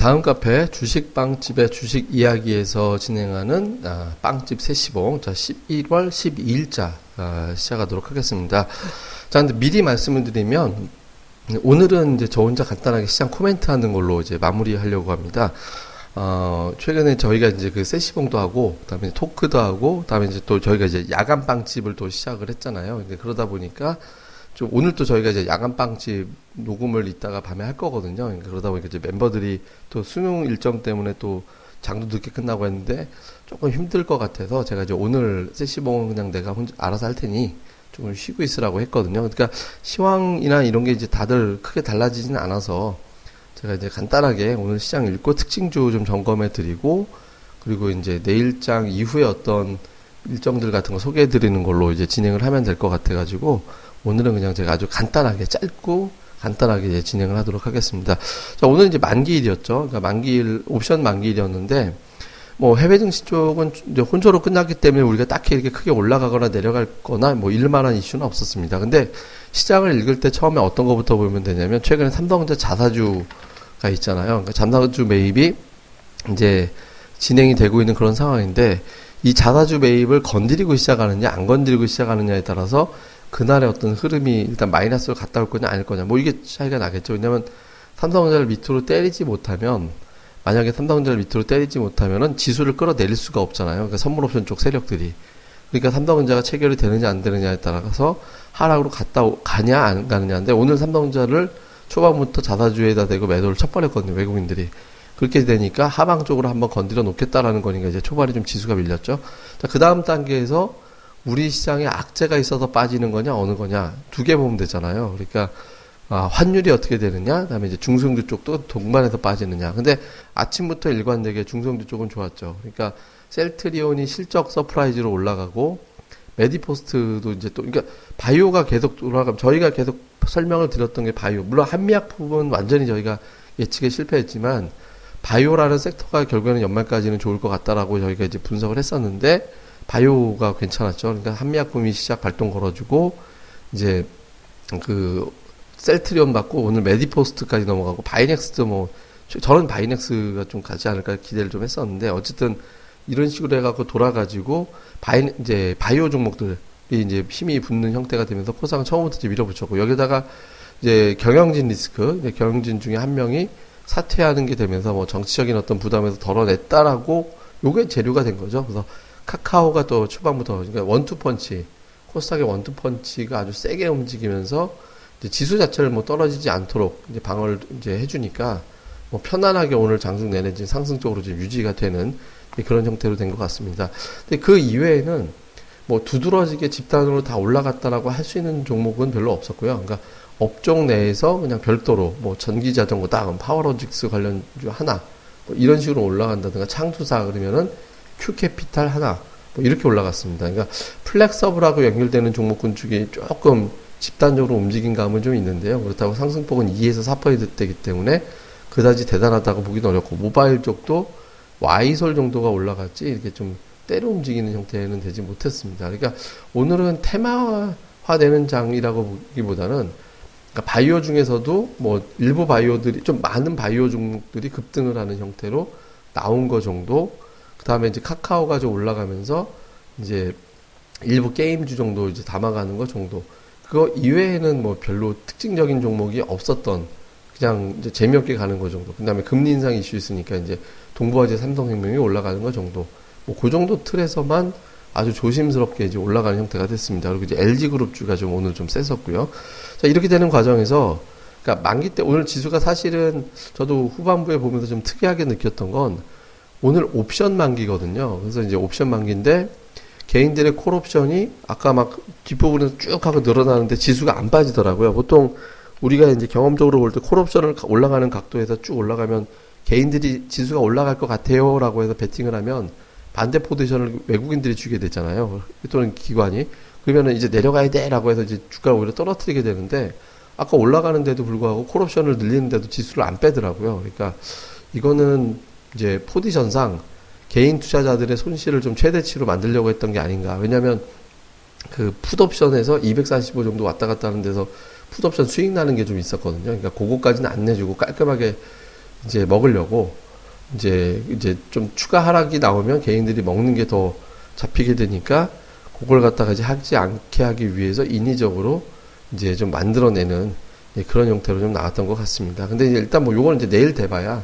예, 다음 카페 주식빵집의 주식 이야기에서 진행하는 아, 빵집 세시봉 자 11월 12일자 아, 시작하도록 하겠습니다. 자, 근데 미리 말씀을 드리면 오늘은 이제 저 혼자 간단하게 시장 코멘트 하는 걸로 이제 마무리하려고 합니다. 어, 최근에 저희가 이제 그 세시봉도 하고, 그 다음에 토크도 하고, 그 다음에 이제 또 저희가 이제 야간 빵집을 또 시작을 했잖아요. 근데 그러다 보니까 좀 오늘 또 저희가 이제 야간 빵집 녹음을 이따가 밤에 할 거거든요. 그러니까 그러다 보니까 이제 멤버들이 또 수능 일정 때문에 또 장도 늦게 끝나고 했는데 조금 힘들 것 같아서 제가 이제 오늘 세시봉은 그냥 내가 혼자 알아서 할 테니 조금 쉬고 있으라고 했거든요. 그러니까 시황이나 이런 게 이제 다들 크게 달라지지는 않아서 제가 이제 간단하게 오늘 시장 읽고 특징주 좀 점검해 드리고 그리고 이제 내일장 이후에 어떤 일정들 같은 거 소개해 드리는 걸로 이제 진행을 하면 될 것 같아 가지고 오늘은 그냥 제가 아주 간단하게 짧고 간단하게 진행을 하도록 하겠습니다. 자, 오늘 이제 만기일이었죠. 그러니까 만기일, 옵션 만기일이었는데, 뭐 해외 증시 쪽은 이제 혼조로 끝났기 때문에 우리가 딱히 이렇게 크게 올라가거나 내려갈거나 뭐 일만한 이슈는 없었습니다. 근데 시장을 읽을 때 처음에 어떤 것부터 보면 되냐면 최근에 삼성전자 자사주가 있잖아요. 그러니까 자사주 매입이 이제 진행이 되고 있는 그런 상황인데 이 자사주 매입을 건드리고 시작하느냐 안 건드리고 시작하느냐에 따라서 그날의 어떤 흐름이 일단 마이너스로 갔다 올 거냐 아닐 거냐 뭐 이게 차이가 나겠죠. 왜냐면 삼성전자를 밑으로 때리지 못하면 만약에 삼성전자를 밑으로 때리지 못하면은 지수를 끌어내릴 수가 없잖아요. 그러니까 선물 옵션 쪽 세력들이. 그러니까 삼성전자가 체결이 되느냐 안 되느냐에 따라서 하락으로 갔다 오, 가냐 안 가느냐인데 오늘 삼성전자를 초반부터 자사주에다 대고 매도를 척벌했거든요 외국인들이 그렇게 되니까 하방 쪽으로 한번 건드려 놓겠다라는 거니까 이제 초반에 좀 지수가 밀렸죠. 자, 그 다음 단계에서 우리 시장에 악재가 있어서 빠지는 거냐 어느 거냐 두 개 보면 되잖아요. 그러니까 아, 환율이 어떻게 되느냐, 그다음에 이제 중성주 쪽도 동반해서 빠지느냐. 근데 아침부터 일관되게 중성주 쪽은 좋았죠. 그러니까 셀트리온이 실적 surprise로 올라가고 메디포스트도 이제 또 그러니까 바이오가 계속 돌아가면 저희가 계속 설명을 드렸던 게 바이오. 물론 한미약품은 완전히 저희가 예측에 실패했지만 바이오라는 섹터가 결국에는 연말까지는 좋을 것 같다라고 저희가 이제 분석을 했었는데 바이오가 괜찮았죠. 그러니까 한미약품이 시작 발동 걸어주고 이제 그 셀트리온 받고 오늘 메디포스트까지 넘어가고 바이넥스도 뭐 저는 바이넥스가 좀 가지 않을까 기대를 좀 했었는데 어쨌든 이런 식으로 해갖고 돌아가지고 바이 이제 바이오 종목들이 이제 힘이 붙는 형태가 되면서 코상은 처음부터 이제 밀어붙였고 여기다가 이제 경영진 리스크 경영진 중에 한 명이 사퇴하는 게 되면서 뭐 정치적인 어떤 부담에서 덜어냈다라고 요게 재료가 된 거죠. 그래서 카카오가 또 초반부터 그러니까 원투펀치 코스닥의 원투펀치가 아주 세게 움직이면서 지수 자체를 뭐 떨어지지 않도록 이제 방어를 이제 해주니까 뭐 편안하게 오늘 장중 내내 지금 상승적으로 지금 유지가 되는 그런 형태로 된 것 같습니다. 근데 그 이외에는 뭐 두드러지게 집단으로 다 올라갔다라고 할 수 있는 종목은 별로 없었고요. 그러니까 업종 내에서 그냥 별도로 뭐 전기 자전거 딱 파워로직스 관련 주 하나 뭐 이런 식으로 올라간다든가 창투사 그러면은 큐캐피탈 하나 뭐 이렇게 올라갔습니다. 그러니까 flexible하고 연결되는 종목군 중에 조금 집단적으로 움직인 감은 좀 있는데요. 그렇다고 상승폭은 2에서 4% 되기 때문에 그다지 대단하다고 보기는 어렵고 모바일 쪽도 Y솔 정도가 올라갔지 이렇게 좀 때려 움직이는 형태는 되지 못했습니다. 그러니까 오늘은 테마화되는 장이라고 보기보다는 그러니까 바이오 중에서도 뭐 일부 바이오들이 좀 많은 바이오 종목들이 급등을 하는 형태로 나온 거 정도 그 다음에 이제 카카오가 좀 올라가면서 이제 일부 게임주 정도 이제 담아가는 거 정도. 그거 이외에는 뭐 별로 특징적인 종목이 없었던 그냥 이제 재미없게 가는 거 정도. 그 다음에 금리 인상 이슈 있으니까 이제 동부화재 삼성생명이 올라가는 거 정도. 뭐 그 정도 틀에서만 아주 조심스럽게 이제 올라가는 형태가 됐습니다. 그리고 이제 LG그룹주가 좀 오늘 좀 셌었고요. 자, 이렇게 되는 과정에서 그러니까 만기 때 오늘 지수가 사실은 저도 후반부에 보면서 좀 특이하게 느꼈던 건 오늘 옵션 만기거든요. 그래서 이제 옵션 만기인데 개인들의 콜 옵션이 아까 막 뒷부분에서 쭉 하고 늘어나는데 지수가 안 빠지더라고요. 보통 우리가 이제 경험적으로 볼 때 콜 옵션을 올라가는 각도에서 쭉 올라가면 개인들이 지수가 올라갈 것 같아요 라고 해서 베팅을 하면 반대 포지션을 외국인들이 주게 되잖아요. 또는 기관이 그러면은 이제 내려가야 돼 라고 해서 이제 주가를 오히려 떨어뜨리게 되는데 아까 올라가는데도 불구하고 콜 옵션을 늘리는데도 지수를 안 빼더라고요. 그러니까 이거는 이제 포지션상 개인 투자자들의 손실을 좀 최대치로 만들려고 했던 게 아닌가. 왜냐하면 그 풋옵션에서 245 정도 왔다 갔다 하는 데서 풋옵션 수익 나는 게 좀 있었거든요. 그러니까 그거까지는 안 내주고 깔끔하게 이제 먹으려고 이제 이제 좀 추가 하락이 나오면 개인들이 먹는 게 더 잡히게 되니까 그걸 갖다가 이제 하지 않게 하기 위해서 인위적으로 이제 좀 만들어내는 예, 그런 형태로 좀 나왔던 것 같습니다. 근데 일단 뭐 요거는 이제 내일 돼봐야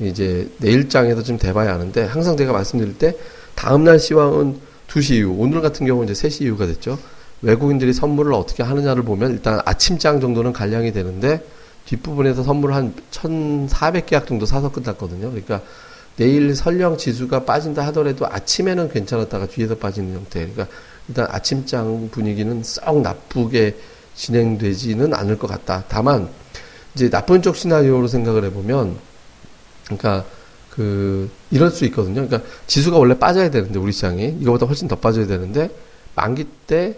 이제 내일장에서 좀 돼봐야 하는데 항상 제가 말씀드릴 때 다음날 시황은 2시 이후 오늘 같은 경우는 이제 3시 이후가 됐죠. 외국인들이 선물을 어떻게 하느냐를 보면 일단 아침장 정도는 관량이 되는데 뒷부분에서 선물 한 1,400계약 정도 사서 끝났거든요. 그러니까 내일 설령 지수가 빠진다 하더라도 아침에는 괜찮았다가 뒤에서 빠지는 형태. 그러니까 일단 아침장 분위기는 썩 나쁘게 진행되지는 않을 것 같다. 다만 이제 나쁜 쪽 시나리오로 생각을 해보면, 그러니까 그 이럴 수 있거든요. 그러니까 지수가 원래 빠져야 되는데 우리 시장이 이거보다 훨씬 더 빠져야 되는데 만기 때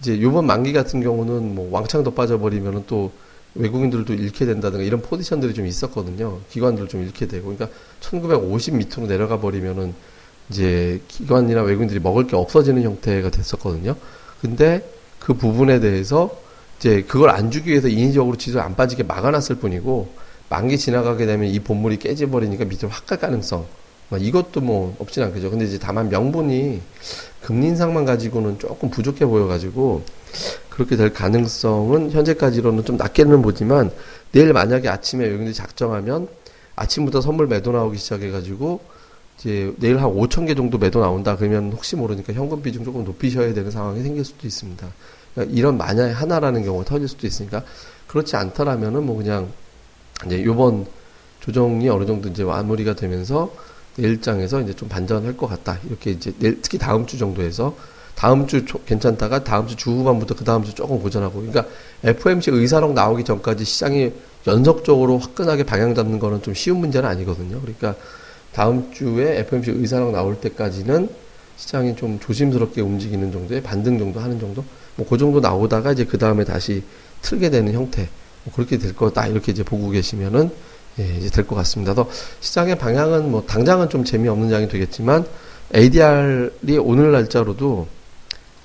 이제 요번 만기 같은 경우는 뭐 왕창 더 빠져버리면은 또 외국인들도 잃게 된다든가 이런 포지션들이 좀 있었거든요. 기관들 좀 잃게 되고. 그러니까 1950 밑으로 내려가 버리면은 이제 기관이나 외국인들이 먹을 게 없어지는 형태가 됐었거든요. 근데 그 부분에 대해서 이제 그걸 안 주기 위해서 인위적으로 지수를 안 빠지게 막아놨을 뿐이고 만기 지나가게 되면 이 본물이 깨져버리니까 밑으로 확 갈 가능성. 뭐 이것도 뭐 없진 않겠죠. 근데 이제 다만 명분이 금리 인상만 가지고는 조금 부족해 보여가지고 그렇게 될 가능성은 현재까지로는 좀 낮게는 보지만 내일 만약에 아침에 여러분들이 작정하면 아침부터 선물 매도 나오기 시작해가지고 이제 내일 한 5천 개 정도 매도 나온다 그러면 혹시 모르니까 현금 비중 조금 높이셔야 되는 상황이 생길 수도 있습니다. 그러니까 이런 만약에 하나라는 경우가 터질 수도 있으니까 그렇지 않더라면은 뭐 그냥 이제 요번 조정이 어느 정도 이제 마무리가 되면서 내일장에서 이제 좀 반전할 것 같다. 이렇게 이제 내일, 특히 다음 주 정도에서 다음 주 괜찮다가 다음 주 주후반부터 그 다음 주 조금 고전하고 그러니까 FOMC 의사록 나오기 전까지 시장이 연속적으로 화끈하게 방향 잡는 거는 좀 쉬운 문제는 아니거든요. 그러니까 다음 주에 FOMC 의사록 나올 때까지는 시장이 좀 조심스럽게 움직이는 정도의 반등 정도 하는 정도 뭐 그 정도 나오다가 이제 그 다음에 다시 틀게 되는 형태 뭐 그렇게 될 거다 이렇게 이제 보고 계시면은 예, 이제 될 것 같습니다. 또 시장의 방향은 뭐 당장은 좀 재미없는 장이 되겠지만 ADR이 오늘 날짜로도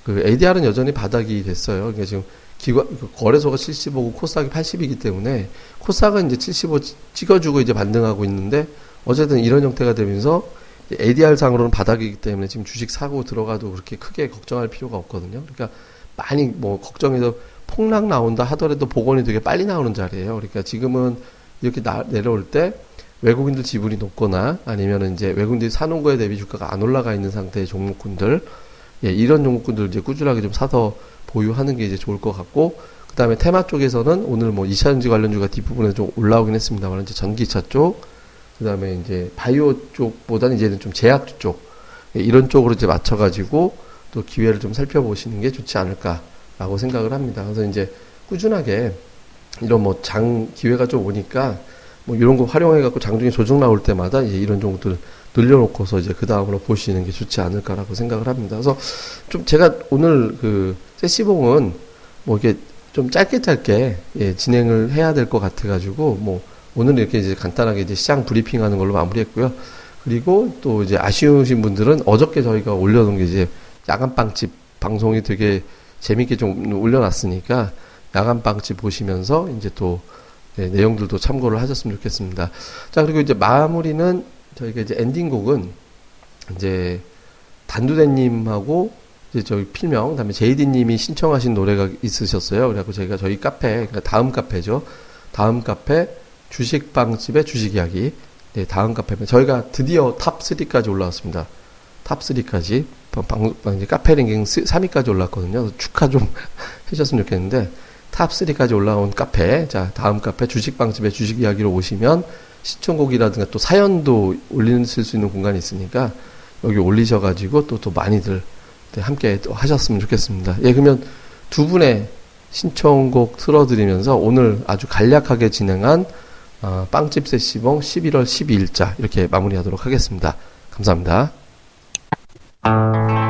그 ADR은 여전히 바닥이 됐어요. 그러니까 지금 기관 그 거래소가 75고 코스닥이 80이기 때문에 코스닥은 이제 75 찍어주고 이제 반등하고 있는데 어쨌든 이런 형태가 되면서 ADR 상으로는 바닥이기 때문에 지금 주식 사고 들어가도 그렇게 크게 걱정할 필요가 없거든요. 그러니까 많이 뭐 걱정해서 폭락 나온다 하더라도 복원이 되게 빨리 나오는 자리예요. 그러니까 지금은 이렇게 나, 내려올 때 외국인들 지분이 높거나 아니면 이제 외국인들이 사놓은 거에 대비 주가가 안 올라가 있는 상태의 종목군들 예, 이런 종목군들 이제 꾸준하게 좀 사서 보유하는 게 이제 좋을 것 같고 그 다음에 테마 쪽에서는 오늘 뭐 2차전지 관련주가 뒷부분에 좀 올라오긴 했습니다만 이제 전기차 쪽, 그 다음에 이제 바이오 쪽보다는 이제는 좀 제약주 쪽 예, 이런 쪽으로 이제 맞춰가지고 또 기회를 좀 살펴보시는 게 좋지 않을까 라고 생각을 합니다. 그래서 이제 꾸준하게 이런 뭐 장 기회가 좀 오니까 뭐 이런 거 활용해 갖고 장중에 조정 나올 때마다 이제 이런 종목들 늘려놓고서 이제 그 다음으로 보시는 게 좋지 않을까라고 생각을 합니다. 그래서 좀 제가 오늘 그 세시봉은 뭐 이게 좀 짧게 짧게 예, 진행을 해야 될 것 같아가지고 뭐 오늘 이렇게 이제 간단하게 이제 시장 브리핑 하는 걸로 마무리했고요. 그리고 또 이제 아쉬우신 분들은 어저께 저희가 올려놓은 게 이제 야간빵집 방송이 되게 재밌게 좀 올려놨으니까 야간빵집 보시면서 이제 또 네, 내용들도 참고를 하셨으면 좋겠습니다. 자, 그리고 이제 마무리는 저희가 이제 엔딩곡은 이제 단두대님하고 이제 저희 필명, 그다음에 제이디님이 신청하신 노래가 있으셨어요. 그래갖고 저희가 저희 카페, 그러니까 다음 카페죠. 다음 카페 주식빵집의 주식 이야기. 네, 다음 카페. 저희가 드디어 top 3까지 올라왔습니다. top 3까지. 방, 방, 이제 카페 랭킹 3위까지 올랐거든요. 축하 좀 해주셨으면 좋겠는데. top 3까지 올라온 카페. 자, 다음 카페 주식빵집의 주식 이야기로 오시면 신청곡이라든가 또 사연도 올리실 수 있는 공간이 있으니까 여기 올리셔가지고 또, 또 많이들 함께 또 하셨으면 좋겠습니다. 예, 그러면 두 분의 신청곡 틀어드리면서 오늘 아주 간략하게 진행한 어, 빵집 세시봉 11월 12일자 이렇게 마무리하도록 하겠습니다. 감사합니다. Thank you.